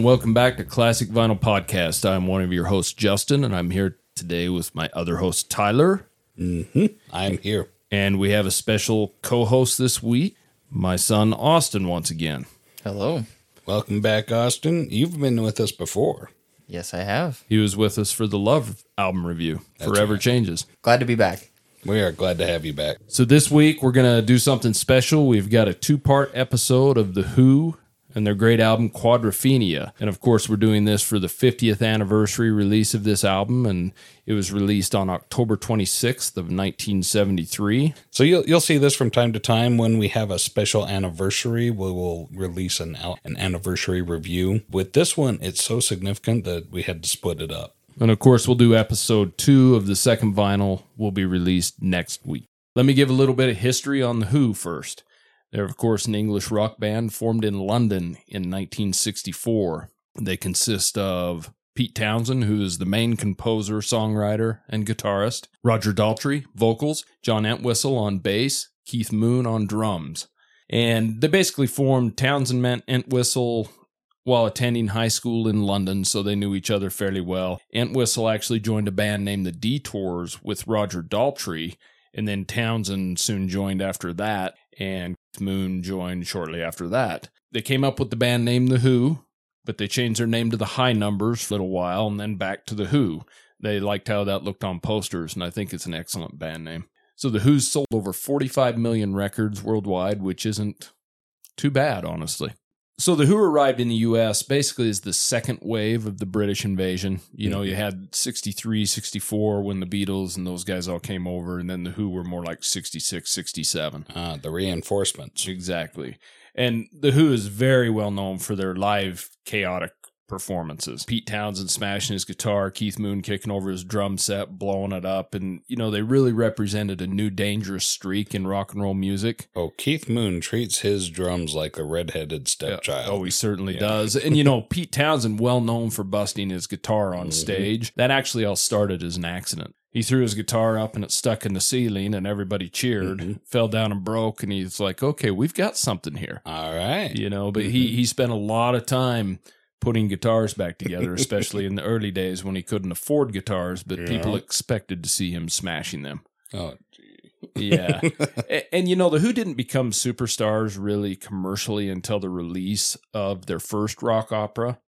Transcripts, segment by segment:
Hello and welcome back to Classic Vinyl Podcast. I'm one of your hosts, Justin, and I'm here today with my other host, Tyler. Mm-hmm. I'm here. And we have a special co host this week, my son, Austin, once again. Hello. Welcome back, Austin. You've been with us before. Yes, I have. He was with us for the Love album review, Forever right. Changes. Glad to be back. We are glad to have you back. So this week we're gonna do something special. We've got a two-part episode of The Who and their great album Quadrophenia. And of course we're doing this for the 50th anniversary release of this album and it was released on October 26th of 1973. So you'll you'll see this from time to time when we have a special anniversary. We will release an an anniversary review. With this one, it's so significant that we had to split it up. And of course we'll do episode 2 of the second vinyl will be released next week. Let me give a little bit of history on The Who first. They're, of course, an English rock band formed in London in 1964. They consist of Pete Townshend, who is the main composer, songwriter, and guitarist, Roger Daltrey, vocals, John Entwistle on bass, Keith Moon on drums. And they basically formed Townshend met Entwistle while attending high school in London, so they knew each other fairly well. Entwistle actually joined a band named the Detours with Roger Daltrey, and then Townshend soon joined after that, and Moon joined shortly after that. They came up with the band name The Who, but they changed their name to the High Numbers for a little while and then back to The Who. They liked how that looked on posters, and I think it's an excellent band name. So The Who's sold over 45 million records worldwide, which isn't too bad, honestly. So The Who arrived in the US basically as the second wave of the British invasion. You know, you had 63, 64 when the Beatles and those guys all came over, and then The Who were more like 66, 67. Uh, the reinforcements. Exactly. And The Who is very well known for their live chaotic performances. Pete Townshend smashing his guitar, Keith Moon kicking over his drum set, blowing it up. And, you know, they really represented a new dangerous streak in rock and roll music. Oh, Keith Moon treats his drums like a redheaded stepchild. Oh, he certainly does. And, you know, Pete Townshend, well known for busting his guitar on mm-hmm. stage, that actually all started as an accident. He threw his guitar up and it stuck in the ceiling, and everybody cheered, mm-hmm. fell down and broke. And he's like, okay, we've got something here All right. you know but he mm-hmm. he spent a lot of time putting guitars back together especially in the early days when he couldn't afford guitars but people expected to see him smashing them. Oh, gee. yeah. A- and, you know the who didn't become superstars really commercially until the release of their first rock opera.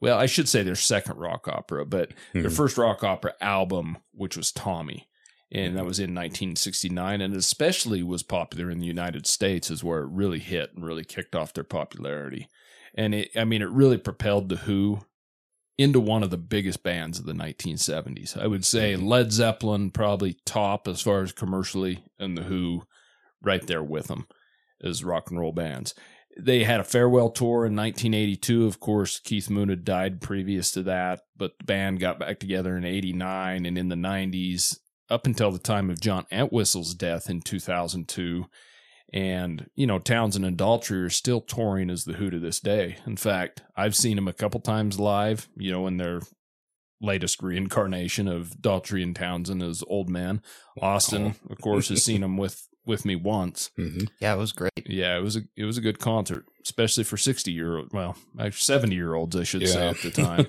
Well i should say their second rock opera but their Hmm. first rock opera album which was tommy and that was in 1969 and especially was popular in the united states is where it really hit and really kicked off their popularity and it i mean it really propelled the who into one of the biggest bands of the 1970s i would say mm-hmm. led zeppelin probably top as far as commercially and the who right there with them as rock and roll bands they had a farewell tour in 1982. Of course, Keith Moon had died previous to that, but the band got back together in 89 and in the 90s up until the time of John Entwistle's death in 2002. And, you know, Townshend and Daltrey are still touring as the Who to this day. In fact, I've seen them a couple times live, you know, in their latest reincarnation of Daltrey and Townshend as old man. Austin, of course, has seen them with with me once. Mhm. Yeah, it was great. Yeah, it was a it was a good concert, especially for sixty year old well, seventy year olds, I should say at the time.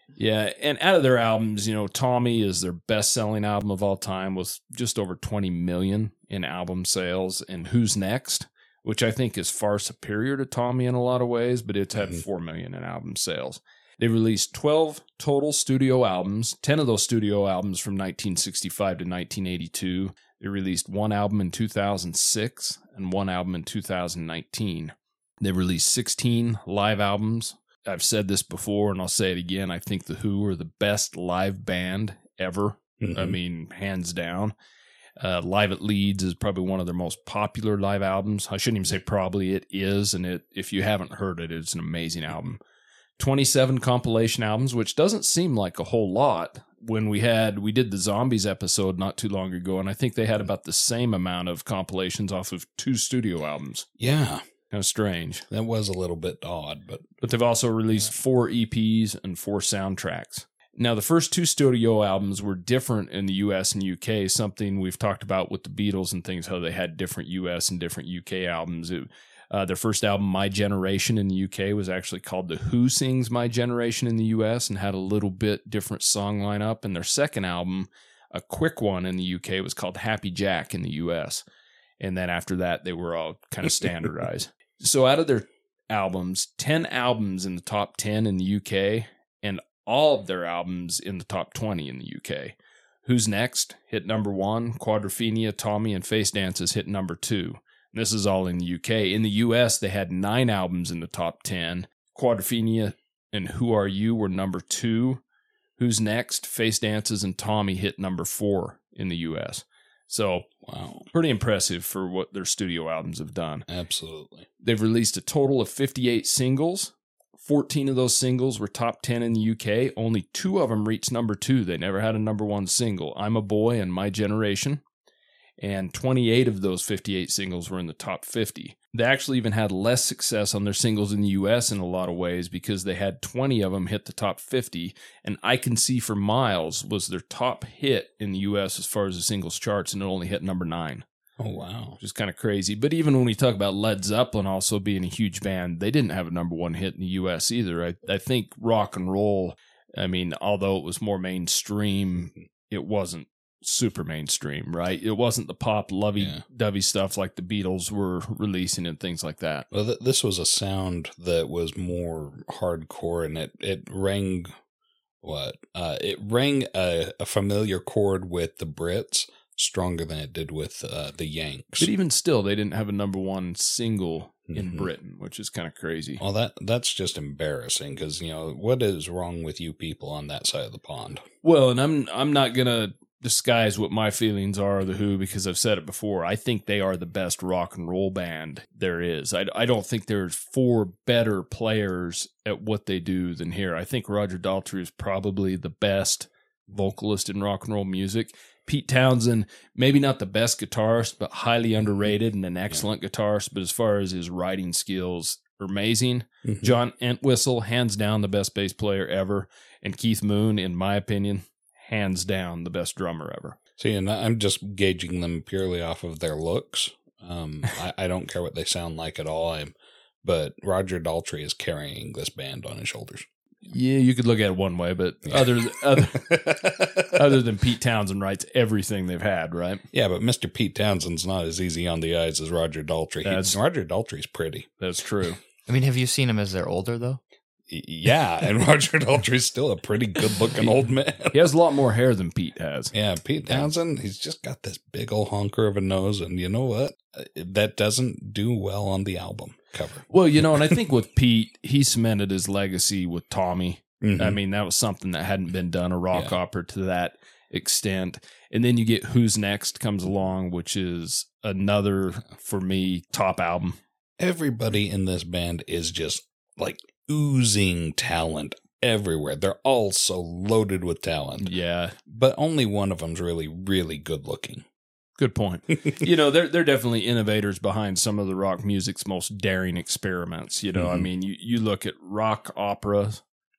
yeah, and out of their albums, you know, Tommy is their best selling album of all time, with just over twenty million in album sales, and Who's Next, which I think is far superior to Tommy in a lot of ways, but it's had Mhm. four million in album sales. They released 12 total studio albums, 10 of those studio albums from 1965 to 1982. They released one album in 2006 and one album in 2019. They released 16 live albums. I've said this before and I'll say it again. I think The Who are the best live band ever. I Mhm. mean, hands down. Uh, Live at Leeds is probably one of their most popular live albums. I shouldn't even say probably, it is. And it, if you haven't heard it, it's an amazing album. 27 compilation albums, which doesn't seem like a whole lot when we had, we did the Zombies episode not too long ago. And I think they had about the same amount of compilations off of two studio albums. yeah, Kind of strange. that was a little bit odd, but But they've also released four EPs and four soundtracks. Now, the first two studio albums were different in the US and UK, something we've talked about with the Beatles and things, how they had different US and different UK albums. It, Uh, their first album, My Generation, in the UK was actually called The Who Sings My Generation in the US and had a little bit different song lineup. And their second album, a quick one in the UK, was called Happy Jack in the US. And then after that, they were all kind of standardized. so out of their albums, 10 albums in the top 10 in the UK, and all of their albums in the top 20 in the UK. Who's Next hit number one. Quadrophenia, Tommy, and Face Dances hit number two. This is all in the UK. In the US, they had nine albums in the top 10. Quadrophenia and Who Are You were number two. Who's Next, Face Dances, and Tommy hit number four in the US. So, Wow. pretty impressive for what their studio albums have done. Absolutely. They've released a total of 58 singles. 14 of those singles were top 10 in the UK. Only two of them reached number two. They never had a number one single I'm a Boy and My Generation. And 28 of those 58 singles were in the top 50. They actually even had less success on their singles in the US in a lot of ways because they had 20 of them hit the top 50. And I Can See for Miles was their top hit in the US as far as the singles charts, and it only hit number nine Oh, wow. which is kind of crazy. But even when we talk about Led Zeppelin also being a huge band, they didn't have a number one hit in the U.S. either. I, I think rock and roll, I mean, although it was more mainstream, it wasn't super mainstream, right? It wasn't the pop lovey Yeah. dovey stuff like the Beatles were releasing and things like that. Well, th- this was a sound that was more hardcore, and it it rang what? Uh, it rang a, a familiar chord with the Brits stronger than it did with uh, the Yanks. But even still, they didn't have a number one single in Mhm. Britain, which is kind of crazy. Well, that that's just embarrassing because you know what is wrong with you people on that side of the pond? Well, and I'm I'm not gonna disguise what my feelings are of the Who because I've said it before. I think they are the best rock and roll band there is. I, I don't think there's four better players at what they do than here. I think Roger Daltrey is probably the best vocalist in rock and roll music. Pete Townshend, maybe not the best guitarist, but highly underrated and an excellent guitarist. But as far as his writing skills, amazing. Mhm. John Entwistle, hands down the best bass player ever, and Keith Moon, in my opinion, hands down the best drummer ever. See, and I'm just gauging them purely off of their looks. Um, I, I don't care what they sound like at all. I'm, but Roger Daltrey is carrying this band on his shoulders. Yeah, you could look at it one way, but Yeah. other other other than Pete Townshend writes everything they've had, right? yeah, but Mr. Pete Townshend's not as easy on the eyes as Roger Daltrey. He- Roger Daltrey's pretty. That's true. I mean, have you seen him as they're older though? Yeah, and Roger Daltrey's still a pretty good looking old man. He has a lot more hair than Pete has. Yeah, Pete Townshend, he's just got this big old honker of a nose, and you know what? Uh, That doesn't do well on the album cover. Well, you know, and I think with Pete, he cemented his legacy with Tommy. Mhm. I mean, that was something that hadn't been done a rock Yeah. opera to that extent. And then you get Who's Next comes along, which is another for me top album. Everybody in this band is just like oozing talent everywhere. They're all so loaded with talent, Yeah, but only one of them's really, really good looking. Good point. you know, they're they're definitely innovators behind some of the rock music's most daring experiments. You know, I Mhm. mean, you you look at rock opera,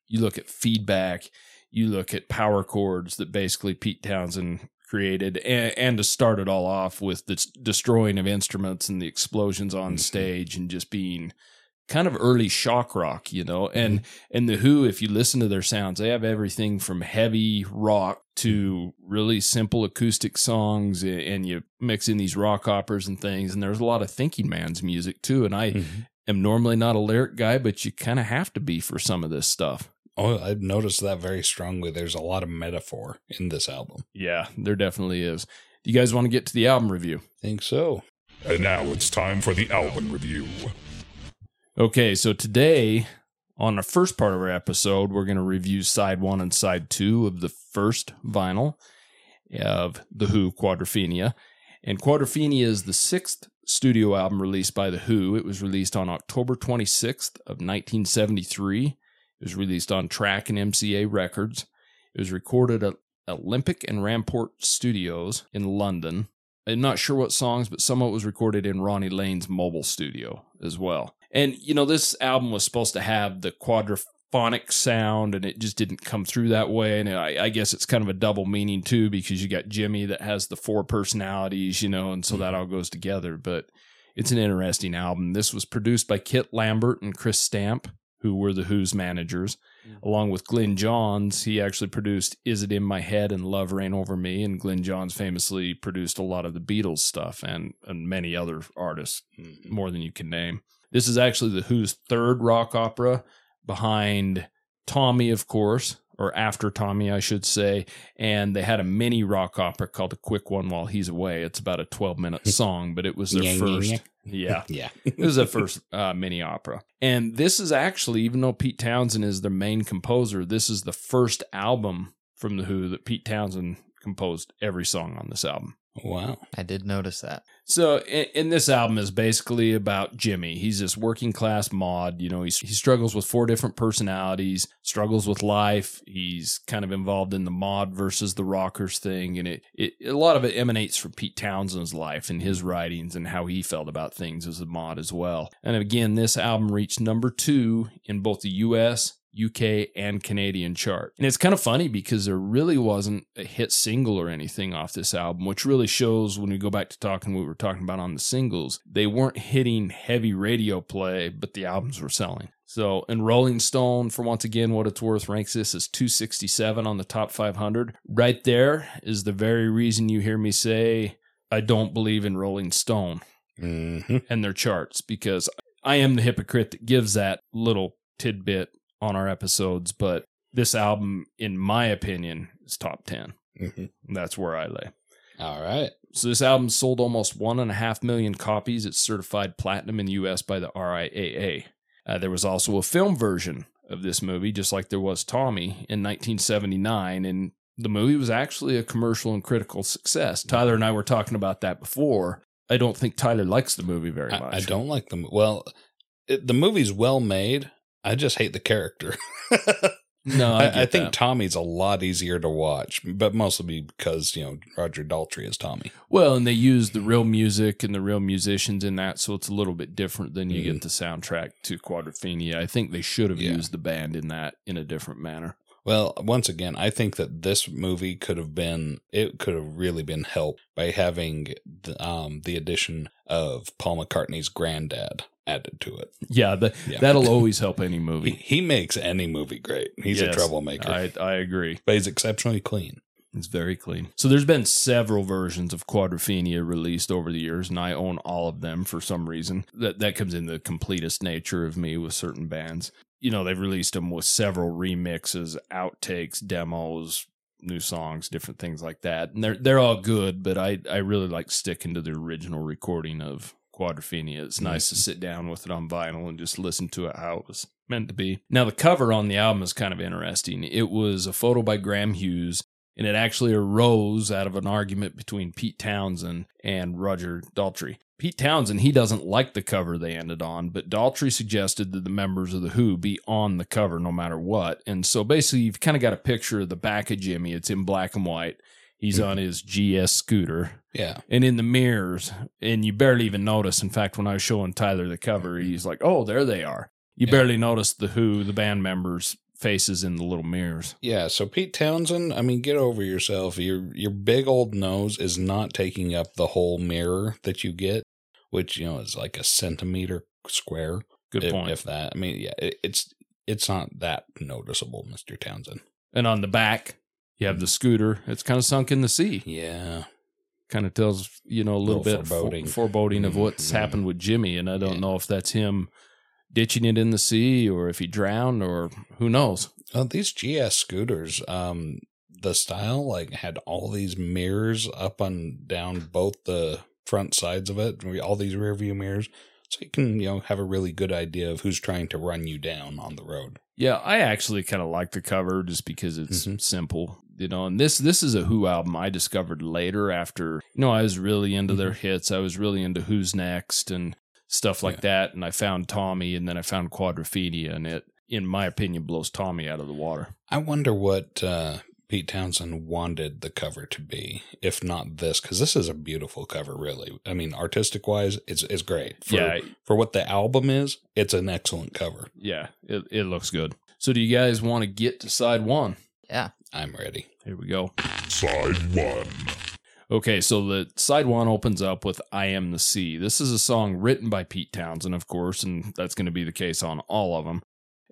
you look at feedback, you look at power chords that basically Pete Townshend created, and, and to start it all off with the destroying of instruments and the explosions on Mhm. stage and just being kind of early shock rock, you know. And and the Who, if you listen to their sounds, they have everything from heavy rock to really simple acoustic songs, and you mix in these rock operas and things. And there's a lot of thinking man's music too. And I mm-hmm. am normally not a lyric guy, but you kind of have to be for some of this stuff. Oh, I've noticed that very strongly. There's a lot of metaphor in this album. Yeah, there definitely is. Do you guys want to get to the album review? think so. And now it's time for the album review. Okay, so today on the first part of our episode, we're going to review side one and side two of the first vinyl of The Who, Quadrophenia. And Quadrophenia is the sixth studio album released by The Who. It was released on October 26th of 1973. It was released on Track and MCA Records. It was recorded at Olympic and Ramport Studios in London. I'm not sure what songs, but some of it was recorded in Ronnie Lane's mobile studio as well. And you know, this album was supposed to have the quadraphonic sound, and it just didn't come through that way. And I, I guess it's kind of a double meaning too, because you got Jimmy that has the four personalities, you know, and so that mm-hmm. all goes together. But It's an interesting album. This was produced by Kit Lambert and Chris Stamp, who were the Who's managers, mm. along with Glyn Johns. He actually produced Is It In My Head and Love Reign Over Me. And Glyn Johns famously produced a lot of the Beatles stuff and, and many other artists, mm-hmm. more than you can name. This is actually the Who's third rock opera behind Tommy, of course, or after Tommy, I should say. And they had a mini rock opera called A Quick One While He's Away. It's about a 12 minute song, but it was their Yeah, first. yeah. Yeah. Yeah. It was their first uh, mini opera. And this is actually, even though Pete Townshend is their main composer, this is the first album from The Who that Pete Townshend composed every song on this album. Wow. I did notice that. So, and, and this album is basically about Jimmy. He's this working class mod. You know, he's, he struggles with four different personalities, struggles with life. He's kind of involved in the mod versus the rockers thing. And it, it a lot of it emanates from Pete Townshend's life and his writings and how he felt about things as a mod as well. And again, this album reached number two in both the US UK and Canadian chart. And it's kind of funny because there really wasn't a hit single or anything off this album, which really shows when we go back to talking what we were talking about on the singles. They weren't hitting heavy radio play, but the albums were selling. So, and Rolling Stone, for once again, what it's worth, ranks this as 267 on the top 500. Right there is the very reason you hear me say, I don't believe in Rolling Stone hmm and their charts because I am the hypocrite that gives that little tidbit on our episodes, but this album, in my opinion, is top 10. hmm That's where I lay. All right. So this album sold almost one and a half million copies. It's certified platinum in the U.S. by the RIAA. Uh, there was also a film version of this movie, just like there was Tommy in 1979, and the movie was actually a commercial and critical success. Tyler and I were talking about that before. I don't think Tyler likes the movie very much. I, I don't like them. Well, it, the movie's well made. I just hate the character. No, I, I, I think. Tommy's a lot easier to watch, but mostly because you know Roger Daltrey is Tommy. Well, and they use the real music and the real musicians in that, so it's a little bit different than you Mhm. get the soundtrack to Quadrophenia. I think they should have Yeah. used the band in that in a different manner. Well, once again, I think that this movie could have been it could have really been helped by having the, um the addition of Paul McCartney's granddad added to it. Yeah, the, Yeah. that'll always help any movie. he makes any movie great. He's a troublemaker, I I agree. but he's exceptionally clean. It's very clean. So there's been several versions of Quadrophenia released over the years, and I own all of them for some reason. That that comes in the completest nature of me with certain bands. You know, they've released them with several remixes, outtakes, demos, new songs, different things like that. And they're they're all good, but I I really like sticking to the original recording of Quadrophenia. It's nice to mm-hmm. sit down with it on vinyl and just listen to it how it was meant to be. Now the cover on the album is kind of interesting. It was a photo by Graham Hughes and it actually arose out of an argument between Pete Townshend and Roger Daltrey. Pete Townshend, he doesn't like the cover they ended on, but Daltrey suggested that the members of the Who be on the cover no matter what. And so basically, you've kind of got a picture of the back of Jimmy. It's in black and white. He's mm-hmm. on his GS scooter Yeah, and in the mirrors, and you barely even notice. In fact, when I was showing Tyler the cover, mm-hmm. he's like, "Oh, there they are." You Yeah. barely notice the Who, the band members' faces in the little mirrors. yeah. So Pete Townshend, I mean, get over yourself. Your your big old nose is not taking up the whole mirror that you get, which you know is like a centimeter square. Good if, point. If that, I mean, yeah, it, it's it's not that noticeable, Mister Townshend. And on the back, you have the scooter. It's kind of sunk in the sea. Yeah, Kind of tells you know a little, Little bit foreboding. foreboding, foreboding of what's Mhm. happened with Jimmy. And I don't Yeah. know if that's him ditching it in the sea or if he drowned or who knows. well, these GS scooters, um, the style like had all these mirrors up and down both the front sides of it, all these rear view mirrors, so you can you know have a really good idea of who's trying to run you down on the road. Yeah, I actually kind of like the cover just because it's Mhm. simple, you know. And this this is a Who album I discovered later after you know I was really into their hits. I was really into Who's Next and stuff like that. And I found Tommy, and then I found Quadrophenia, and it, in my opinion, blows Tommy out of the water. I wonder what uh, Pete Townshend wanted the cover to be, if not this, because this is a beautiful cover. Really, I mean, artistic wise, it's it's great. For, yeah, for what the album is, it's an excellent cover. yeah, it it looks good. So, do you guys want to get to side one? Yeah. I'm ready. Here we go. Side one. Okay, so the side one opens up with I Am the Sea. This is a song written by Pete Townshend, of course, and that's going to be the case on all of them.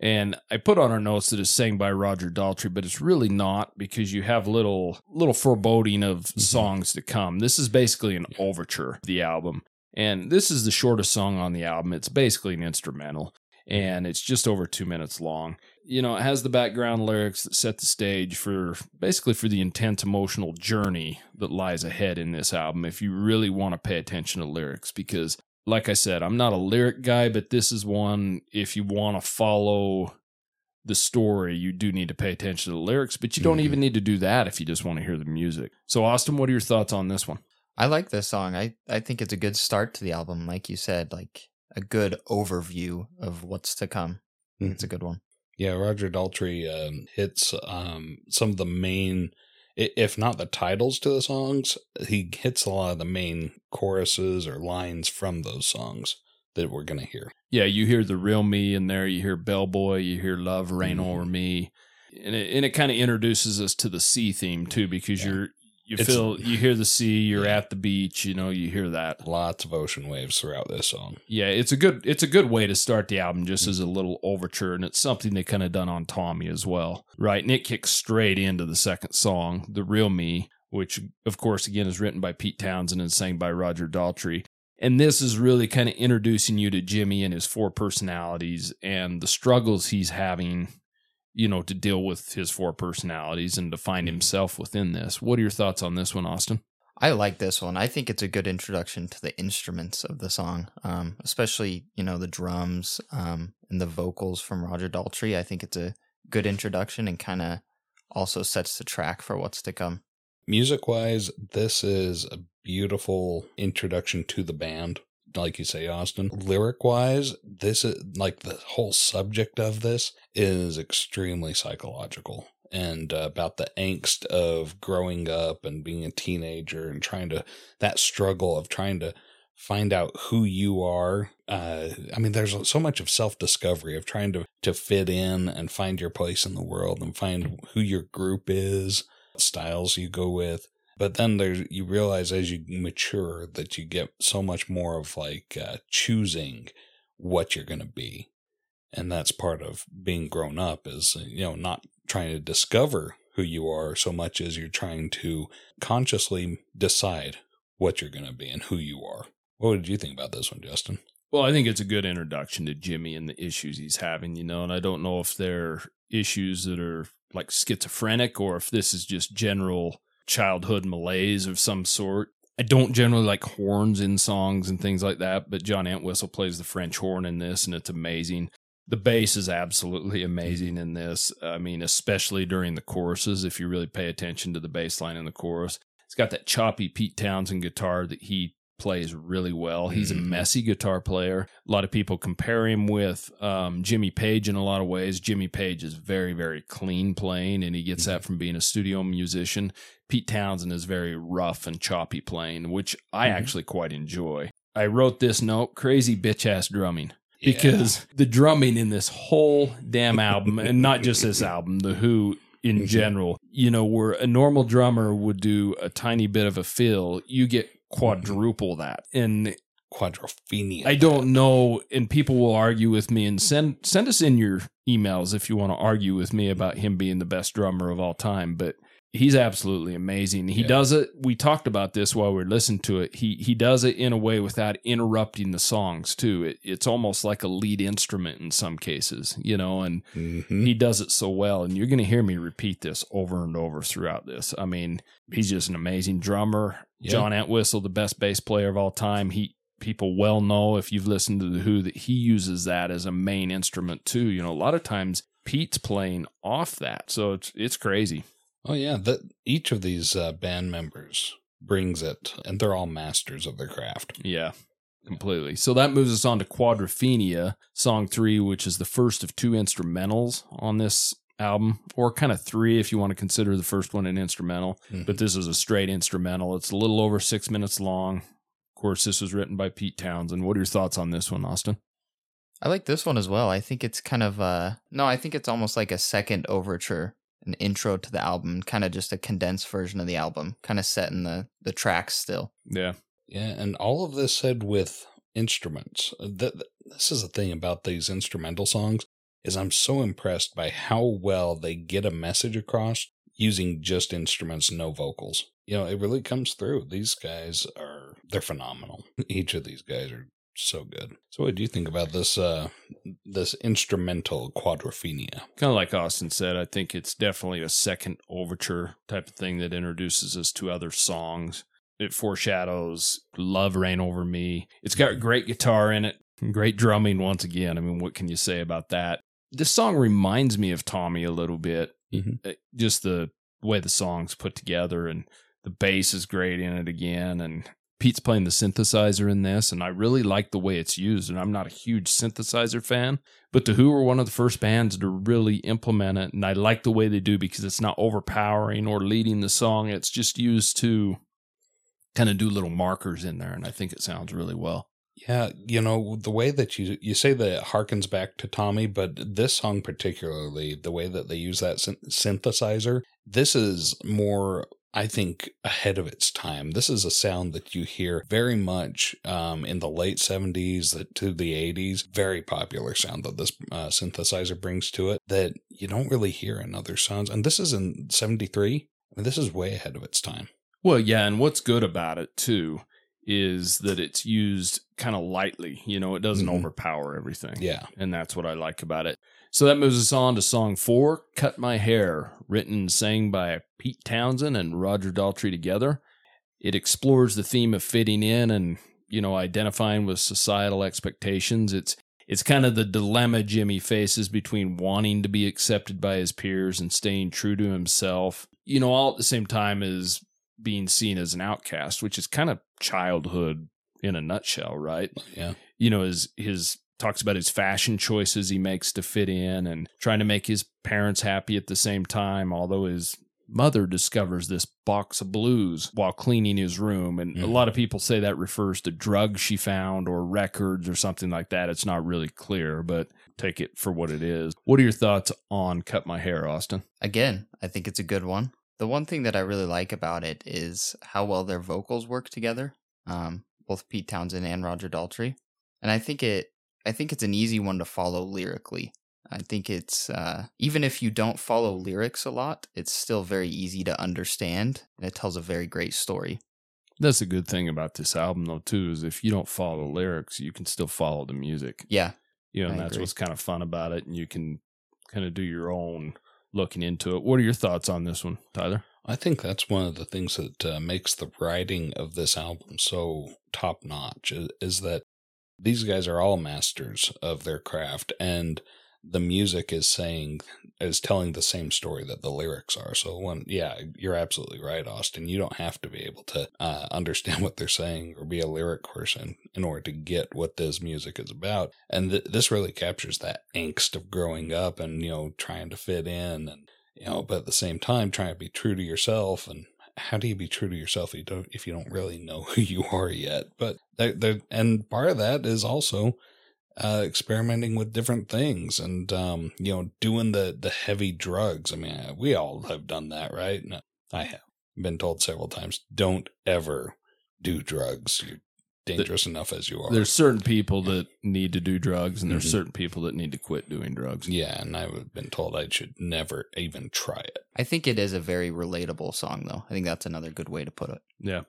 And I put on our notes that it's sang by Roger Daltrey, but it's really not because you have little little foreboding of Mm-hmm. songs to come. This is basically an overture of the album. And this is the shortest song on the album. It's basically an instrumental and it's just over two minutes long. You know, it has the background lyrics that set the stage for basically for the intense emotional journey that lies ahead in this album if you really want to pay attention to lyrics. Because, like I said, I'm not a lyric guy, but this is one, if you want to follow the story, you do need to pay attention to the lyrics, but you don't Mhm. even need to do that if you just want to hear the music. So, Austin, what are your thoughts on this one? I like this song. I, I think it's a good start to the album, like you said, like a good overview of what's to come. I think it's a good one. Yeah, Roger Daltrey um, hits um, some of the main, if not the titles to the songs, he hits a lot of the main choruses or lines from those songs that we're going to hear. yeah, you hear the real me in there. You hear Bellboy. You hear Love Reign Mhm. Over Me, and it, and it kind of introduces us to the sea theme too, because Yeah. you're you It's- feel you hear the sea. You're at the beach. You know, you hear that. Lots of ocean waves throughout this song. Yeah, it's a good it's a good way to start the album, just as a mm-hmm. little overture, and it's something they kind of done on Tommy as well, right? And it kicks straight into the second song, "The Real Me," which of course again is written by Pete Townshend and sang by Roger Daltrey. And this is really kind of introducing you to Jimmy and his four personalities and the struggles he's having, you know, to deal with his four personalities and to find himself within this. What are your thoughts on this one, Austin? I like this one. I think it's a good introduction to the instruments of the song, um, especially you know the drums um, and the vocals from Roger Daltrey. I think it's a good introduction and kind of also sets the track for what's to come. Music wise, this is a beautiful introduction to the band. Like you say, Austin. Lyric wise, this is like the whole subject of this is extremely psychological and uh, about the angst of growing up and being a teenager and trying to, that struggle of trying to find out who you are. Uh, I mean, there's so much of self discovery of trying to, to fit in and find your place in the world and find who your group is styles you go with. But then there's you realize as you mature that you get so much more of like uh, choosing what you're going to be, and that's part of being grown up is you know not trying to discover who you are so much as you're trying to consciously decide what you're going to be and who you are. What did you think about this one, Justin? Well, I think it's a good introduction to Jimmy and the issues he's having, you know, and I don't know if they're issues that are like schizophrenic or if this is just general childhood malaise of some sort. I don't generally like horns in songs and things like that, but John Entwistle plays the French horn in this and it's amazing. The bass is absolutely amazing in this. I mean, especially during the choruses, if you really pay attention to the bass line in the chorus. It's got that choppy Pete Townshend guitar that he plays really well. He's a Mhm. messy guitar player. A lot of people compare him with um, Jimmy Page in a lot of ways. Jimmy Page is very, very clean playing, and he gets that from being a studio musician. Pete Townshend is very rough and choppy playing, which I Mhm. actually quite enjoy. I wrote this note crazy bitch ass drumming Yeah. because the drumming in this whole damn album, and not just this album, The Who in Mhm. general, you know, where a normal drummer would do a tiny bit of a fill, you get quadruple that. And quadrophenia. I don't know, and people will argue with me and send send us in your emails if you want to argue with me about him being the best drummer of all time, but he's absolutely amazing. He Yeah. does it. We talked about this while we were listening to it. He he does it in a way without interrupting the songs too. It, it's almost like a lead instrument in some cases, you know, and Mhm. he does it so well. And you're going to hear me repeat this over and over throughout this. I mean, he's just an amazing drummer. Yeah. John Entwistle, the best bass player of all time. He people well know if you've listened to the Who that he uses that as a main instrument too. You know, a lot of times Pete's playing off that, so it's it's crazy. Oh yeah, that each of these uh, band members brings it, and they're all masters of their craft. Yeah, completely. So that moves us on to Quadrophenia, song three, which is the first of two instrumentals on this album, or kind of three if you want to consider the first one an instrumental. Mhm. But this is a straight instrumental. It's a little over six minutes long. Of course, this was written by Pete Townshend. What are your thoughts on this one, Austin? I like this one as well. I think it's kind of uh no, I think it's almost like a second overture an intro to the album, kind of just a condensed version of the album, kind of set in the the tracks still. Yeah. Yeah, and all of this said with instruments. Uh, th- th- this is the thing about these instrumental songs is I'm so impressed by how well they get a message across using just instruments, no vocals. You know, it really comes through. These guys are they're phenomenal. Each of these guys are so good. So what do you think about this uh this instrumental quadrophenia? Kind of like Austin said, I think it's definitely a second overture type of thing that introduces us to other songs. It foreshadows Love Reign Over Me. It's got great guitar in it, great drumming once again. I mean, what can you say about that? This song reminds me of Tommy a little bit. Mhm. Uh, Just the way the song's put together and the bass is great in it again. And Pete's playing the synthesizer in this, and I really like the way it's used. And I'm not a huge synthesizer fan, but The Who were one of the first bands to really implement it. And I like the way they do because it's not overpowering or leading the song. It's just used to kind of do little markers in there. And I think it sounds really well. Yeah, you know, the way that you you say that harkens back to Tommy, but this song particularly, the way that they use that syn- synthesizer, this is more I think ahead of its time. This is a sound that you hear very much um, in the late 70s to the 80s. Very popular sound that this uh, synthesizer brings to it that you don't really hear in other sounds. And this is in 73. I mean, this is way ahead of its time. Well, yeah, and what's good about it too is that it's used kind of lightly. You know, it doesn't Mhm. overpower everything. Yeah. And that's what I like about it. So that moves us on to song four, Cut My Hair, written and sang by Pete Townshend and Roger Daltrey together. It explores the theme of fitting in and, you know, identifying with societal expectations. It's it's kind of the dilemma Jimmy faces between wanting to be accepted by his peers and staying true to himself, you know, all at the same time as being seen as an outcast, which is kind of childhood in a nutshell, right? Yeah. you know, his his talks about his fashion choices he makes to fit in and trying to make his parents happy at the same time, although his mother discovers this box of blues while cleaning his room. And a Mhm. lot of people say that refers to drugs she found or records or something like that. It's not really clear, but take it for what it is. What are your thoughts on Cut My Hair, Austin? Again, I think it's a good one. The one thing that I really like about it is how well their vocals work together, um, both Pete Townshend and Roger Daltrey. And I think it, I think it's an easy one to follow lyrically. I think it's uh, even if you don't follow lyrics a lot, it's still very easy to understand, and it tells a very great story. That's a good thing about this album, though, too, is if you don't follow the lyrics, you can still follow the music. Yeah, You know, I and that's agree. what's kind of fun about it. And you can kind of do your own looking into it. What are your thoughts on this one, Tyler? I think that's one of the things that uh, makes the writing of this album so top notch is, is that these guys are all masters of their craft and the music is saying is telling the same story that the lyrics are. So when yeah you're absolutely right austin. You don't have to be able to uh, understand what they're saying or be a lyric person in order to get what this music is about. And th- this really captures that angst of growing up and you know trying to fit in and you know but at the same time trying to be true to yourself. And how do you be true to yourself if you don't if you don't really know who you are yet? But there, there and part of that is also uh experimenting with different things and um you know doing the the heavy drugs i mean we all have done that right No, i have been told several times don't ever do drugs you're dangerous enough as you are There's certain people that need to do drugs, and there's Mhm. certain people that need to quit doing drugs. yeah and i've been told i should never even try it I think it is a very relatable song, though. I think that's another good way to put it. Yeah.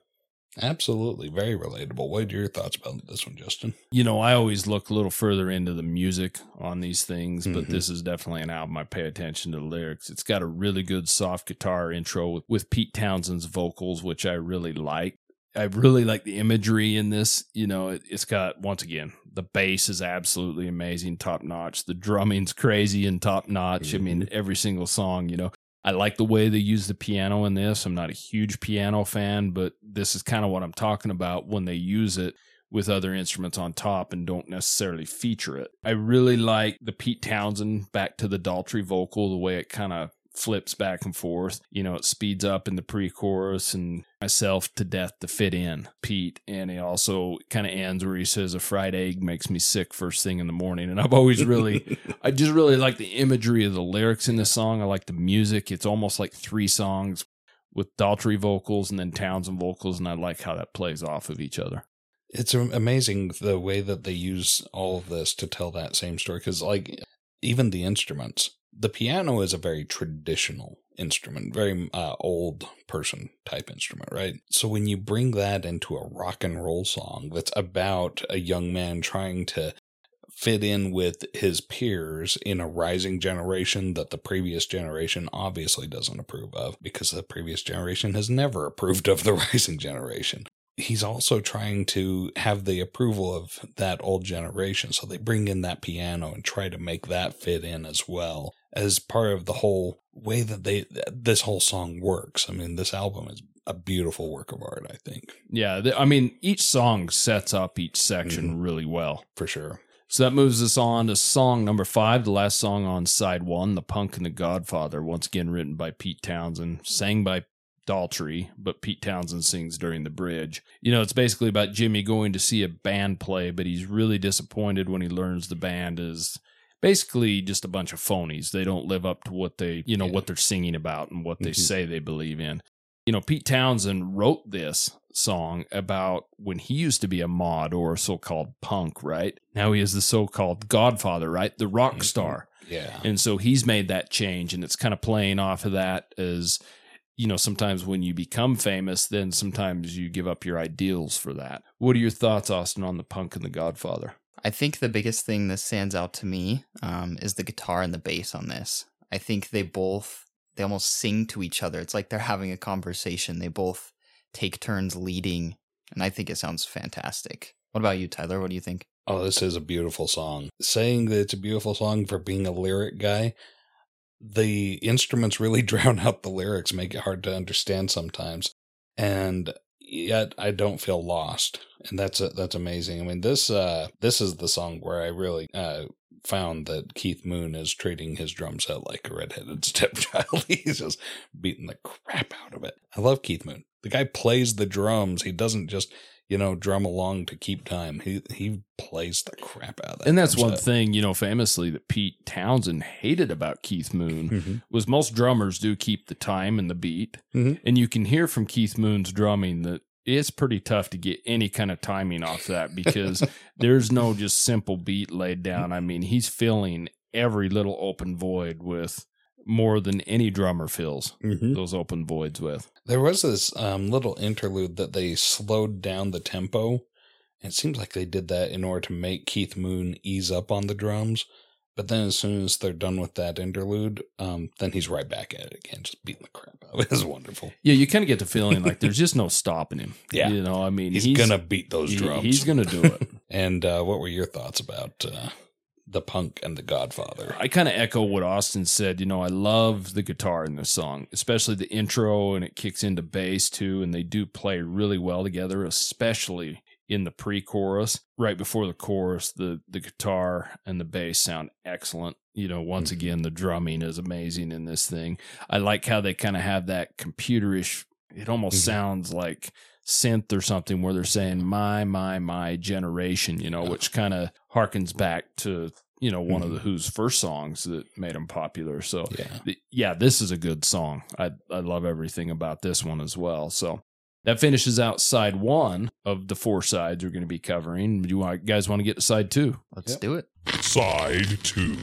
Absolutely very relatable what are your thoughts about this one justin You know, I always look a little further into the music on these things, but Mhm. this is definitely an album I pay attention to the lyrics. It's got a really good soft guitar intro with, with Pete Townshend's vocals, which I really like. I really like the imagery in this. You know, it, it's got, once again, the bass is absolutely amazing, top notch. The drumming's crazy and top notch. I mean, every single song, you know. I like the way they use the piano in this. I'm not a huge piano fan, but this is kind of what I'm talking about when they use it with other instruments on top and don't necessarily feature it. I really like the Pete Townshend back to the Daltrey vocal, the way it kind of flips back and forth. You know, it speeds up in the pre-chorus and myself to death to fit in Pete, and he also kind of ends where he says, "A fried egg makes me sick first thing in the morning." And I've always really, I just really like the imagery of the lyrics in this song. I like the music. It's almost like three songs with Daltrey vocals and then Townshend vocals, and I like how that plays off of each other. It's amazing the way that they use all of this to tell that same story. Because, like, even the instruments, the piano is a very traditional instrument, very uh, old person type instrument, right? So when you bring that into a rock and roll song that's about a young man trying to fit in with his peers in a rising generation that the previous generation obviously doesn't approve of because the previous generation has never approved of the rising generation he's also trying to have the approval of that old generation. So they bring in that piano and try to make that fit in as well as part of the whole way that they this whole song works. I mean, this album is a beautiful work of art, I think. Yeah, I mean, each song sets up each section mm-hmm. really well. For sure. So that moves us on to song number five, the last song on side one, The Punk and the Godfather, once again written by Pete Townshend, sang by Daltrey, but Pete Townshend sings during the bridge. You know, it's basically about Jimmy going to see a band play, but he's really disappointed when he learns the band is basically just a bunch of phonies. They don't live up to what they, you know, yeah. what they're singing about and what they mm-hmm. say they believe in. You know, Pete Townshend wrote this song about when he used to be a mod or so-called punk, right? Now he is the so-called godfather, right? The rock mm-hmm. star. Yeah. And so he's made that change and it's kind of playing off of that as you know, sometimes when you become famous, then sometimes you give up your ideals for that. What are your thoughts, Austin, on the punk and the Godfather? I think the biggest thing that stands out to me um, is the guitar and the bass on this. I think they both they almost sing to each other. It's like they're having a conversation. They both take turns leading, and I think it sounds fantastic. What about you, Tyler? What do you think? Oh, this is a beautiful song. Saying that it's a beautiful song for being a lyric guy, the instruments really drown out the lyrics, make it hard to understand sometimes. And yet I don't feel lost. And that's a, that's amazing. I mean, this uh this is the song where I really uh found that Keith Moon is treating his drum set like a redheaded stepchild. He's just beating the crap out of it. I love Keith Moon. The guy plays the drums. He doesn't just you know, drum along to keep time. He he plays the crap out of that. And that's one set. thing, you know, famously that Pete Townshend hated about Keith Moon mm-hmm. was most drummers do keep the time and the beat. Mm-hmm. And you can hear from Keith Moon's drumming that it's pretty tough to get any kind of timing off that because there's no just simple beat laid down. I mean, he's filling every little open void with more than any drummer fills mm-hmm. those open voids with. There was this um, little interlude that they slowed down the tempo. It seems like they did that in order to make Keith Moon ease up on the drums. But then, as soon as they're done with that interlude, um, then he's right back at it again, just beating the crap out of it. It's wonderful. Yeah, you kind of get the feeling like there's just no stopping him. Yeah, you know, I mean, he's, he's gonna beat those drums. He, he's gonna do it. and uh, what were your thoughts about uh, the punk and the godfather i kind of echo what austin said you know i love the guitar in this song especially the intro and it kicks into bass too and they do play really well together especially in the pre-chorus right before the chorus the the guitar and the bass sound excellent you know once mm-hmm. again the drumming is amazing in this thing i like how they kind of have that computerish it almost mm-hmm. sounds like synth or something where they're saying my my my generation you know yeah. which kind of harkens back to you know one mm-hmm. of the Who's first songs that made them popular. So yeah. Yeah, this is a good song. I I love everything about this one as well. So that finishes out side one of the four sides we're going to be covering. Do you want, guys want to get to side two? Let's yep. do it. Side two.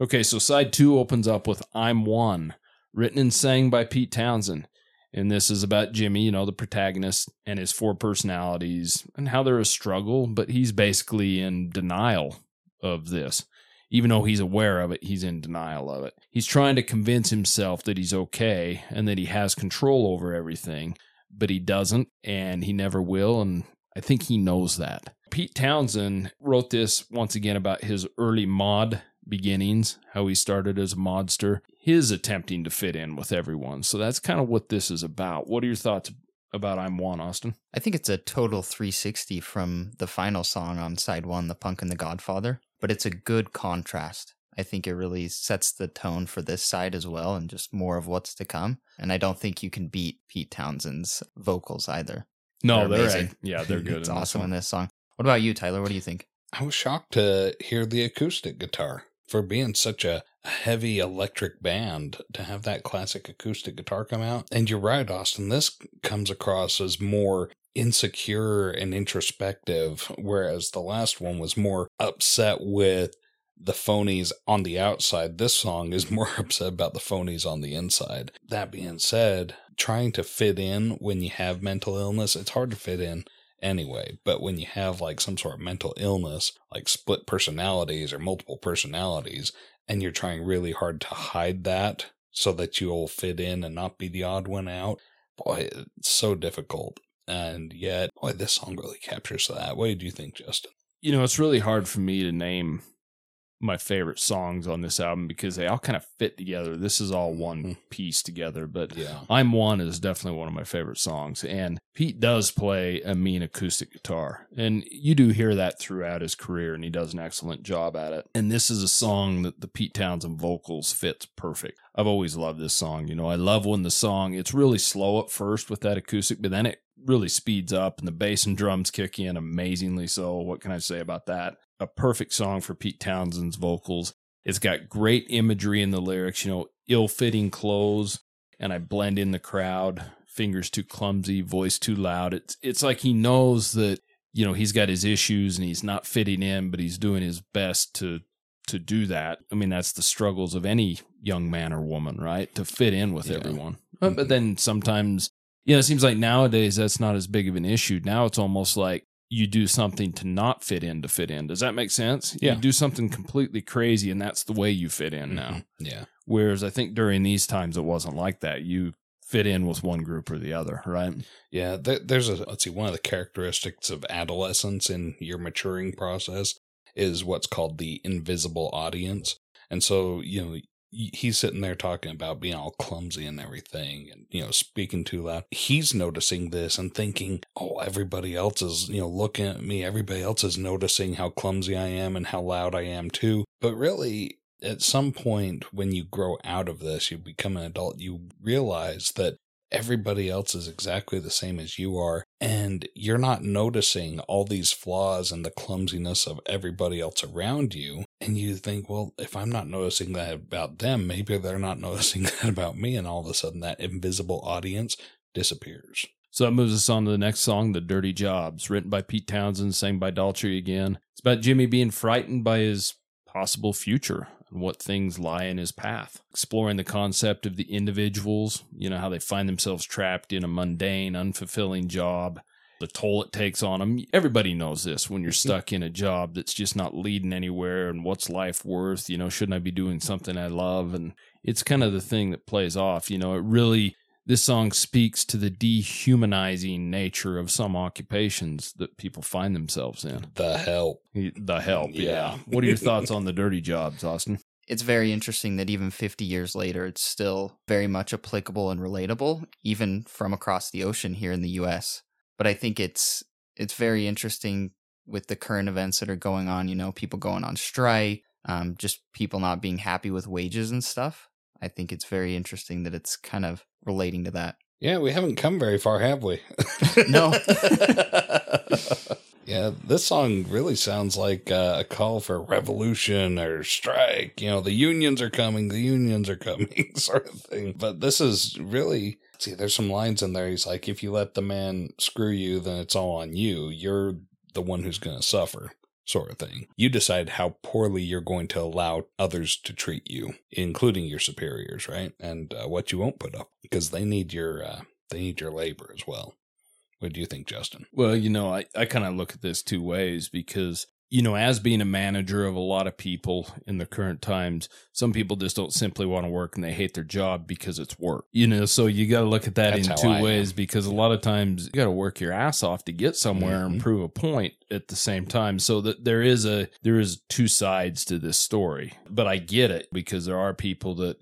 Okay, so side two opens up with "I'm One," written and sang by Pete Townshend. And this is about Jimmy, you know, the protagonist and his four personalities and how they're a struggle, but he's basically in denial of this. Even though he's aware of it, he's in denial of it. He's trying to convince himself that he's okay and that he has control over everything, but he doesn't and he never will. And I think he knows that. Pete Townshend wrote this once again about his early mod beginnings, how he started as a modster, his attempting to fit in with everyone. So that's kind of what this is about. What are your thoughts about I'm One, Austin? I think it's a total 360 from the final song on side one, The Punk and the Godfather, but it's a good contrast. I think it really sets the tone for this side as well and just more of what's to come. And I don't think you can beat Pete Townshend's vocals either. No, They're they're, amazing. yeah, they're good. It's in awesome one. in this song. What about you, Tyler? What do you think? I was shocked to hear the acoustic guitar for being such a heavy electric band to have that classic acoustic guitar come out. And you're right, Austin. This comes across as more insecure and introspective, whereas the last one was more upset with the phonies on the outside. This song is more upset about the phonies on the inside. That being said, trying to fit in when you have mental illness, it's hard to fit in anyway. But when you have like some sort of mental illness, like split personalities or multiple personalities, and you're trying really hard to hide that so that you'll fit in and not be the odd one out, boy, it's so difficult. And yet, boy, this song really captures that. What do you think, Justin? You know, it's really hard for me to name my favorite songs on this album because they all kind of fit together. This is all one Mhm. piece together, but Yeah. I'm One is definitely one of my favorite songs. And Pete does play a mean acoustic guitar. And you do hear that throughout his career, and he does an excellent job at it. And this is a song that the Pete Townshend vocals fits perfect. I've always loved this song. You know, I love when the song, it's really slow at first with that acoustic, but then it really speeds up and the bass and drums kick in amazingly so. What can I say about that? A perfect song for Pete Townshend's vocals. It's got great imagery in the lyrics, you know, ill fitting clothes, and I blend in the crowd, fingers too clumsy, voice too loud. It's it's like he knows that, you know, he's got his issues and he's not fitting in, but he's doing his best to to do that. I mean, that's the struggles of any young man or woman, right? To fit in with Yeah. everyone. But, but mm-hmm. then sometimes, you know, it seems like nowadays that's not as big of an issue. Now it's almost like you do something to not fit in to fit in. Does that make sense? Yeah. You do something completely crazy and that's the way you fit in now. Mhm. Yeah. Whereas I think during these times it wasn't like that. You fit in with one group or the other, right? Yeah, there, there's a let's see. One of the characteristics of adolescence in your maturing process is what's called the invisible audience, and so you know he's sitting there talking about being all clumsy and everything, and you know speaking too loud. He's noticing this and thinking, "Oh, everybody else is you know looking at me. Everybody else is noticing how clumsy I am and how loud I am too." But really, at some point when you grow out of this, you become an adult, you realize that everybody else is exactly the same as you are, and you're not noticing all these flaws and the clumsiness of everybody else around you. And you think, well, if I'm not noticing that about them, maybe they're not noticing that about me. And all of a sudden, that invisible audience disappears. So that moves us on to the next song, The Dirty Jobs, written by Pete Townshend, sang by Daltrey again. It's about Jimmy being frightened by his possible future and what things lie in his path. Exploring the concept of the individuals, you know, how they find themselves trapped in a mundane, unfulfilling job, the toll it takes on them. Everybody knows this when you're mm-hmm. stuck in a job that's just not leading anywhere and what's life worth? You know, shouldn't I be doing something I love? And it's kind of the thing that plays off. You know, it really this song speaks to the dehumanizing nature of some occupations that people find themselves in. The help. The help, yeah. Yeah. What are your thoughts on the dirty jobs, Austin? It's very interesting that even 50 years later, it's still very much applicable and relatable, even from across the ocean here in the US. But I think it's it's very interesting with the current events that are going on, you know, people going on strike, um, just people not being happy with wages and stuff. I think it's very interesting that it's kind of relating to that. Yeah, we haven't come very far, have we? No. yeah, this song really sounds like uh, a call for revolution or strike. You know, the unions are coming, the unions are coming, sort of thing. But this is really. See, there's some lines in there. He's like, if you let the man screw you, then it's all on you. You're the one who's going to suffer, sort of thing. You decide how poorly you're going to allow others to treat you, including your superiors, right? And uh, what you won't put up because they need your uh, they need your labor as well. What do you think, Justin? Well, you know, I, I kind of look at this two ways because, you know, as being a manager of a lot of people in the current times, some people just don't simply want to work and they hate their job because it's work. You know, so you got to look at that That's in two I am. ways because a lot of times you got to work your ass off to get somewhere and Mhm. prove a point at the same time. So that there is a there is two sides to this story. But I get it because there are people that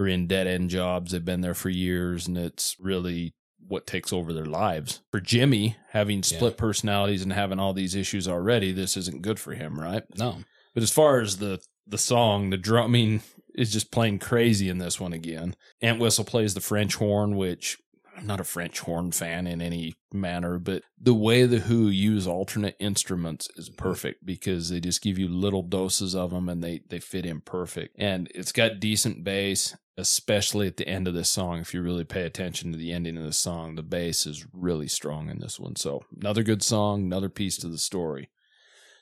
are in dead end jobs. They've been there for years and it's really what takes over their lives. For Jimmy, having split personalities and having all these issues already, this isn't good for him, right? No. But as far as the the song, the drumming is just playing crazy in this one again. Entwistle plays the French horn, which I'm not a French horn fan in any manner, but the way the Who use alternate instruments is perfect because they just give you little doses of them and they they fit in perfect. And it's got decent bass, especially at the end of this song. If you really pay attention to the ending of the song, the bass is really strong in this one. So another good song, another piece to the story.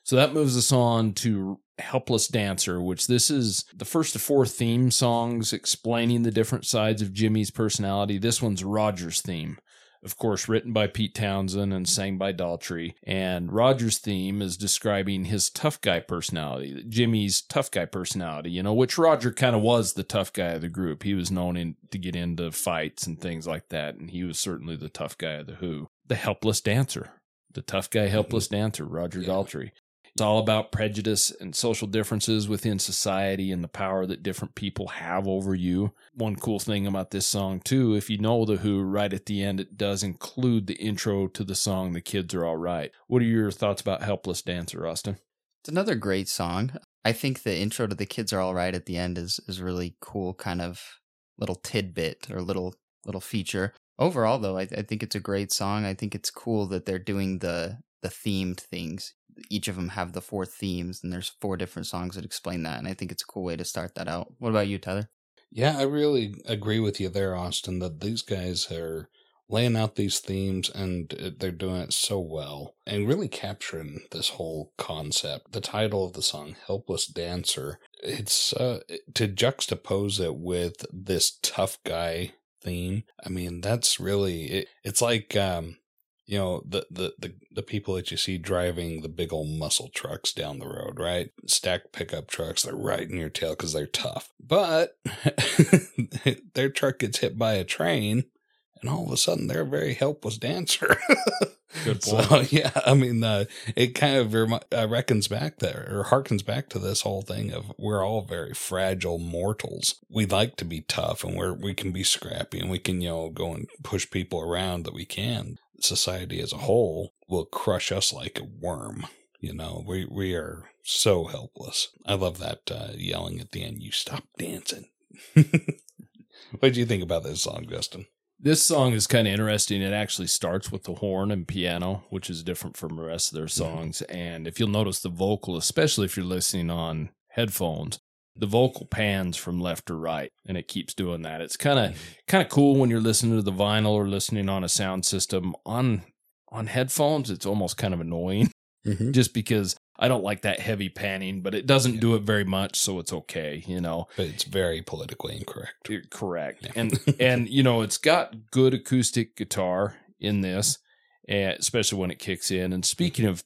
So that moves us on to Helpless Dancer, which this is the first of four theme songs explaining the different sides of Jimmy's personality. This one's Roger's theme. Of course, written by Pete Townshend and sang by Daltrey. And Roger's theme is describing his tough guy personality, Jimmy's tough guy personality, you know, which Roger kind of was the tough guy of the group. He was known in, to get into fights and things like that. And he was certainly the tough guy of the Who. The helpless dancer, the tough guy, helpless dancer, Roger Yeah. Daltrey. It's all about prejudice and social differences within society and the power that different people have over you. One cool thing about this song, too, if you know The Who, right at the end, it does include the intro to the song, The Kids Are All Right. What are your thoughts about Helpless Dancer, Austin? It's another great song. I think the intro to the kids are all right at the end is is really cool, kind of little tidbit or little little feature. Overall, though, I, I think it's a great song. I think it's cool that they're doing the the themed things. Each of them have the four themes, and there's four different songs that explain that. And I think it's a cool way to start that out. What about you, Tyler? Yeah, I really agree with you there, Austin, that these guys are laying out these themes and they're doing it so well and really capturing this whole concept. The title of the song, Helpless Dancer, it's uh, to juxtapose it with this tough guy theme. I mean, that's really it, it's like um you know the, the the the people that you see driving the big old muscle trucks down the road right? Stacked pickup trucks they're right in your tail because they're tough. But their truck gets hit by a train and all of a sudden they're a very helpless dancer. Good so yeah i mean uh, it kind of uh, reckons back there or harkens back to this whole thing of we're all very fragile mortals. We like to be tough and we're we can be scrappy and we can you know go and push people around that we can. Society as a whole will crush us like a worm you know? We we are so helpless. I love that uh, yelling at the end you stop dancing. What do you think about this song justin This song is kind of interesting. It actually starts with the horn and piano, which is different from the rest of their songs. And if you'll notice the vocal, especially if you're listening on headphones, the vocal pans from left to right and it keeps doing that. It's kind of kind of cool when you're listening to the vinyl or listening on a sound system on on headphones. It's almost kind of annoying mm-hmm. just because I don't like that heavy panning, but it doesn't do it very much, so it's okay, you know. but it's very politically incorrect You're correct. Yeah. And and you know, it's got good acoustic guitar in this, eh, especially when it kicks in. And speaking of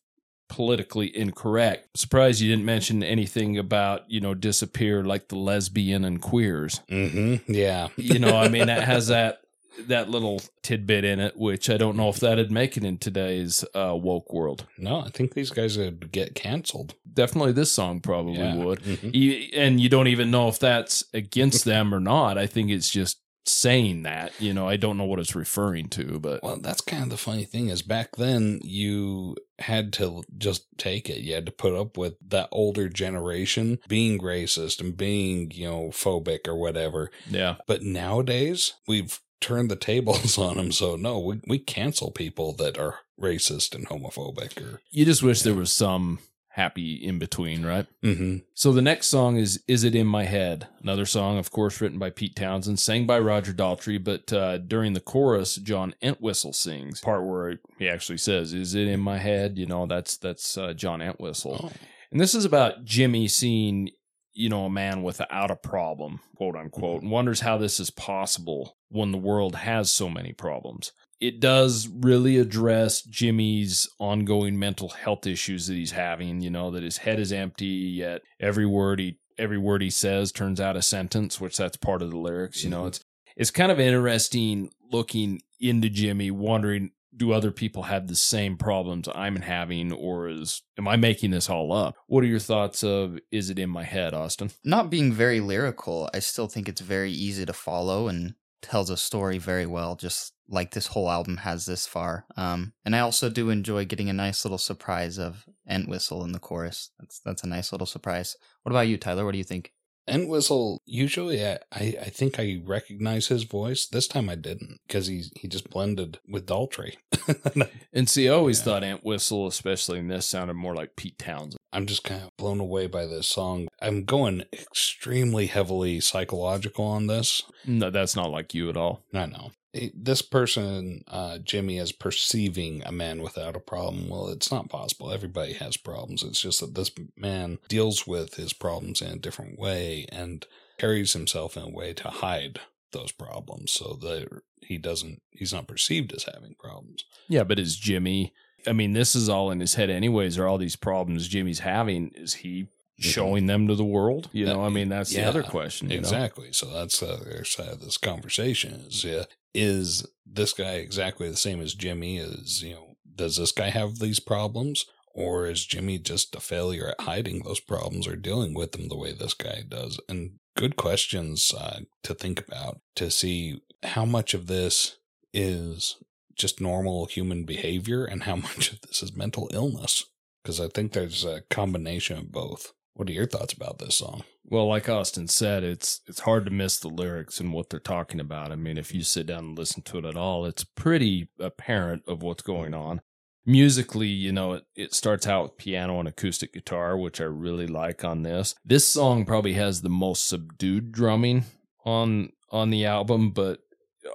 politically incorrect, surprised you didn't mention anything about, you know, disappear like the lesbian and queers. mm-hmm. yeah You know, I mean that has that that little tidbit in it, which I don't know if that'd make it in today's uh, woke world. No, I think these guys would get canceled. Definitely this song probably Yeah. would. Mhm. You, and you don't even know if that's against them or not. I think it's just saying that. You know, I don't know what it's referring to, but Well, that's kind of the funny thing is back then you had to just take it. You had to put up with that older generation being racist and being, you know, phobic or whatever. yeah, But nowadays we've turned the tables on them. So no, we, we cancel people that are racist and homophobic or, you just wish there was some happy in between, right? mm-hmm. So the next song is "Is It in My Head?" Another song, of course, written by Pete Townshend, sang by Roger Daltrey, but uh, during the chorus, John Entwistle sings part where he actually says, "Is it in my head?" You know, that's that's uh, John Entwistle. Oh, And this is about Jimmy seeing, you know, a man without a problem, quote unquote, and wonders how this is possible when the world has so many problems. It does really address Jimmy's ongoing mental health issues that he's having, you know, that his head is empty, yet every word he every word he says turns out a sentence, which that's part of the lyrics, you know. Mhm. It's it's kind of interesting looking into Jimmy, wondering do other people have the same problems I'm having, or is am I making this all up? What are your thoughts of is it in my head, Austin? Not being very lyrical, I still think it's very easy to follow and tells a story very well, just like this whole album has this far. Um, and I also do enjoy getting a nice little surprise of Entwistle in the chorus. That's that's a nice little surprise. What about you, Tyler? What do you think? Entwistle, usually I, I, I think I recognize his voice. This time I didn't because he he just blended with Daltrey. And see, I always Yeah. thought Entwistle, especially in this, sounded more like Pete Townshend. I'm just kind of blown away by this song. I'm going extremely heavily psychological on this. No, that's not like you at all. I know. It- This person, uh, Jimmy, is perceiving a man without a problem. Well, it's not possible. Everybody has problems. It's just that this man deals with his problems in a different way and carries himself in a way to hide those problems so that he doesn't, he's not perceived as having problems. Yeah, but is Jimmy? I mean, this is all in his head, anyways. Are all these problems Jimmy's having? Is he showing them to the world? You know, I mean, that's the other question. you know? Exactly. So that's the other side of this conversation is uh, is this guy exactly the same as Jimmy? Is you know does this guy have these problems, or is Jimmy just a failure at hiding those problems or dealing with them the way this guy does? And good questions uh, to think about to see how much of this is just normal human behavior and how much of this is mental illness. Because I think there's a combination of both. What are your thoughts about this song? Well, like Austin said, it's it's hard to miss the lyrics and what they're talking about. I mean, if you sit down and listen to it at all, it's pretty apparent of what's going on. Musically, you know, it, it starts out with piano and acoustic guitar, which I really like on this. This song probably has the most subdued drumming on on the album, but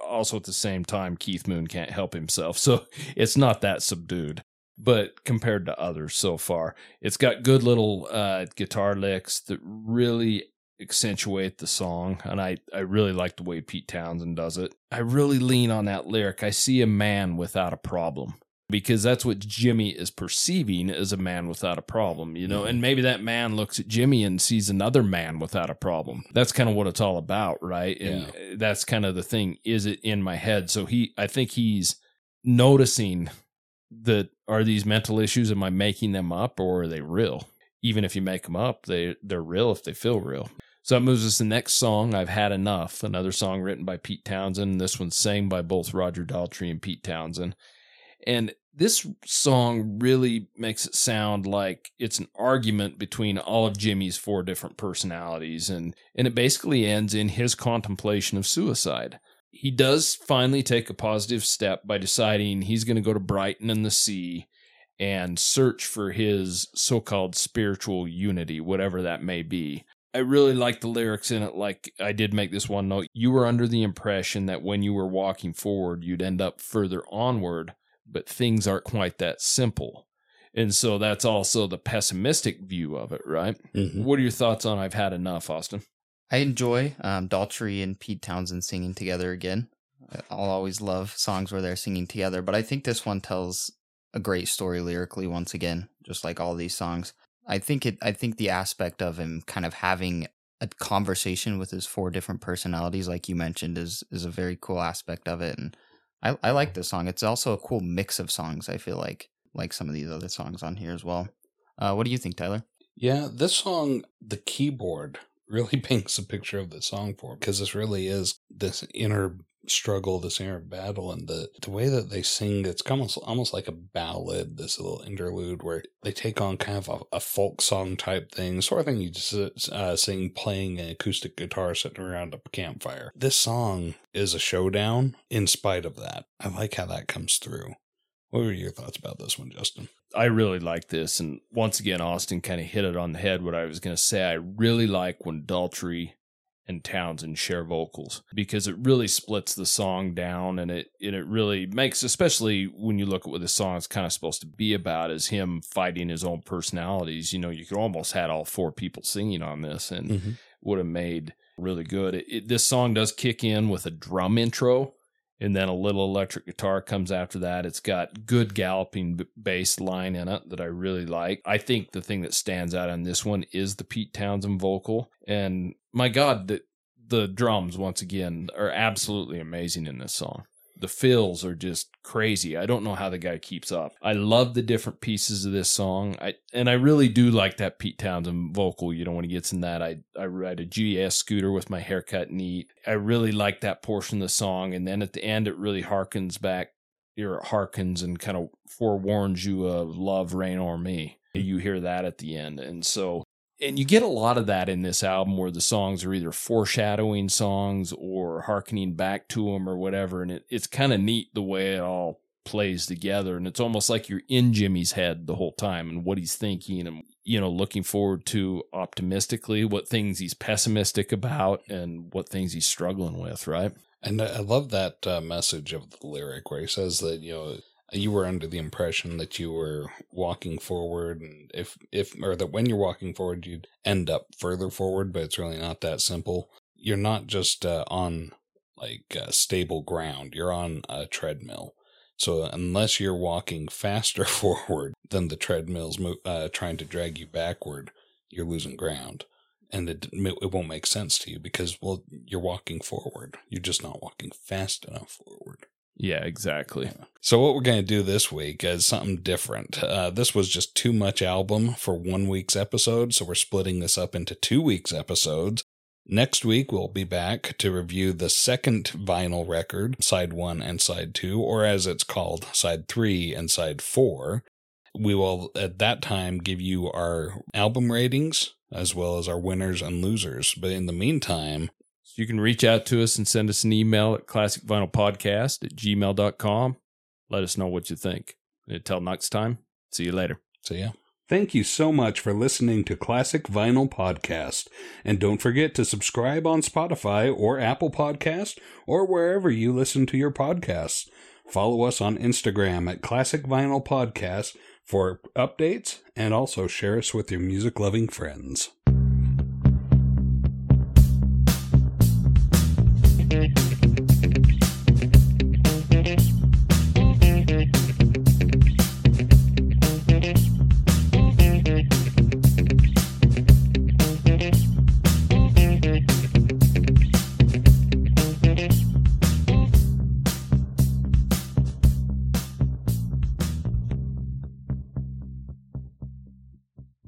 also at the same time, Keith Moon can't help himself. So it's not that subdued. But compared to others so far, it's got good little uh, guitar licks that really accentuate the song, and I, I really like the way Pete Townshend does it. I really lean on that lyric. I see a man without a problem because that's what Jimmy is perceiving as a man without a problem, you know. And maybe that man looks at Jimmy and sees another man without a problem. That's kind of what it's all about, right? And uh, that's kind of the thing. Is it in my head? So he, I think he's noticing that are these mental issues am i making them up or are they real? Even if you make them up they they're real if they feel real. So that moves us to the next song i've had enough another song written by pete townshend this one's sang by both roger daltrey and pete townshend. And this song really makes it sound like it's an argument between all of jimmy's four different personalities and and it basically ends in his contemplation of suicide he does finally take a positive step by deciding he's going to go to Brighton and the sea and search for his so called spiritual unity, whatever that may be. I really like the lyrics in it. Like I did make this one note. You were under the impression that when you were walking forward, you'd end up further onward, but things aren't quite that simple. And so that's also the pessimistic view of it, right? Mm-hmm. What are your thoughts on I've had enough, Austin? I enjoy um, Daltrey and Pete Townshend singing together again. I'll always love songs where they're singing together, but I think this one tells a great story lyrically once again, just like all these songs. I think it. I think the aspect of him kind of having a conversation with his four different personalities, like you mentioned, is is a very cool aspect of it, and I, I like this song. It's also a cool mix of songs. I feel like like some of these other songs on here as well. Uh, what do you think, Tyler? Yeah, this song, the keyboard really paints a picture of the song for because this really is this inner struggle, this inner battle, and the the way that they sing. It's almost almost like a ballad, this little interlude where they take on kind of a, a folk song type thing, sort of thing you just uh, sing playing an acoustic guitar sitting around a campfire. This song is a showdown in spite of that. I like how that comes through. What were your thoughts about this one, Justin? I really like this. And once again, Austin kind of hit it on the head. What I was going to say, I really like when Daltrey and Townshend share vocals because it really splits the song down and it and it really makes, especially when you look at what the song is kind of supposed to be about, is him fighting his own personalities. You know, you could almost had all four people singing on this and Mm-hmm. would have made really good. It, it, this song does kick in with a drum intro and then a little electric guitar comes after that. It's got good galloping bass line in it that I really like. I think the thing that stands out on this one is the Pete Townshend vocal, and my God, the the drums once again are absolutely amazing in this song. The fills are just crazy. I don't know how the guy keeps up. I love the different pieces of this song. I and I really do like that Pete Townshend vocal. You know, when he gets in that, I I ride a GS scooter with my haircut neat. I really like that portion of the song, and then at the end, it really harkens back. Or harkens and kind of forewarns you of love, Reign o'er Me. You hear that at the end, and so and you get a lot of that in this album where the songs are either foreshadowing songs or harkening back to them or whatever and it, it's kind of neat the way it all plays together and it's almost like you're in jimmy's head the whole time and what he's thinking and you know looking forward to optimistically what things he's pessimistic about and what things he's struggling with right? And I love that uh, message of the lyric where he says that, you know, you were under the impression that you were walking forward and if if or that when you're walking forward you'd end up further forward but it's really not that simple. You're not just uh, on like uh, stable ground. You're on a treadmill. So unless you're walking faster forward than the treadmill's mo- uh, trying to drag you backward you're losing ground. And it, it won't make sense to you because well you're walking forward. You're just not walking fast enough forward yeah exactly so what we're going to do this week is something different. Uh, this was just too much album for one week's episode, so we're splitting this up into two weeks episodes. Next week we'll be back to review the second vinyl record, side one and side two, or as it's called, side three and side four. We will at that time give you our album ratings as well as our winners and losers. But in the meantime, So you can reach out to us and send us an email at classicvinylpodcast at gmail.com. Let us know what you think. Until next time, see you later. see ya. Thank you so much for listening to Classic Vinyl Podcast. And don't forget to subscribe on Spotify or Apple Podcast or wherever you listen to your podcasts. Follow us on Instagram at Classic Vinyl Podcast for updates and also share us with your music loving friends. Bye.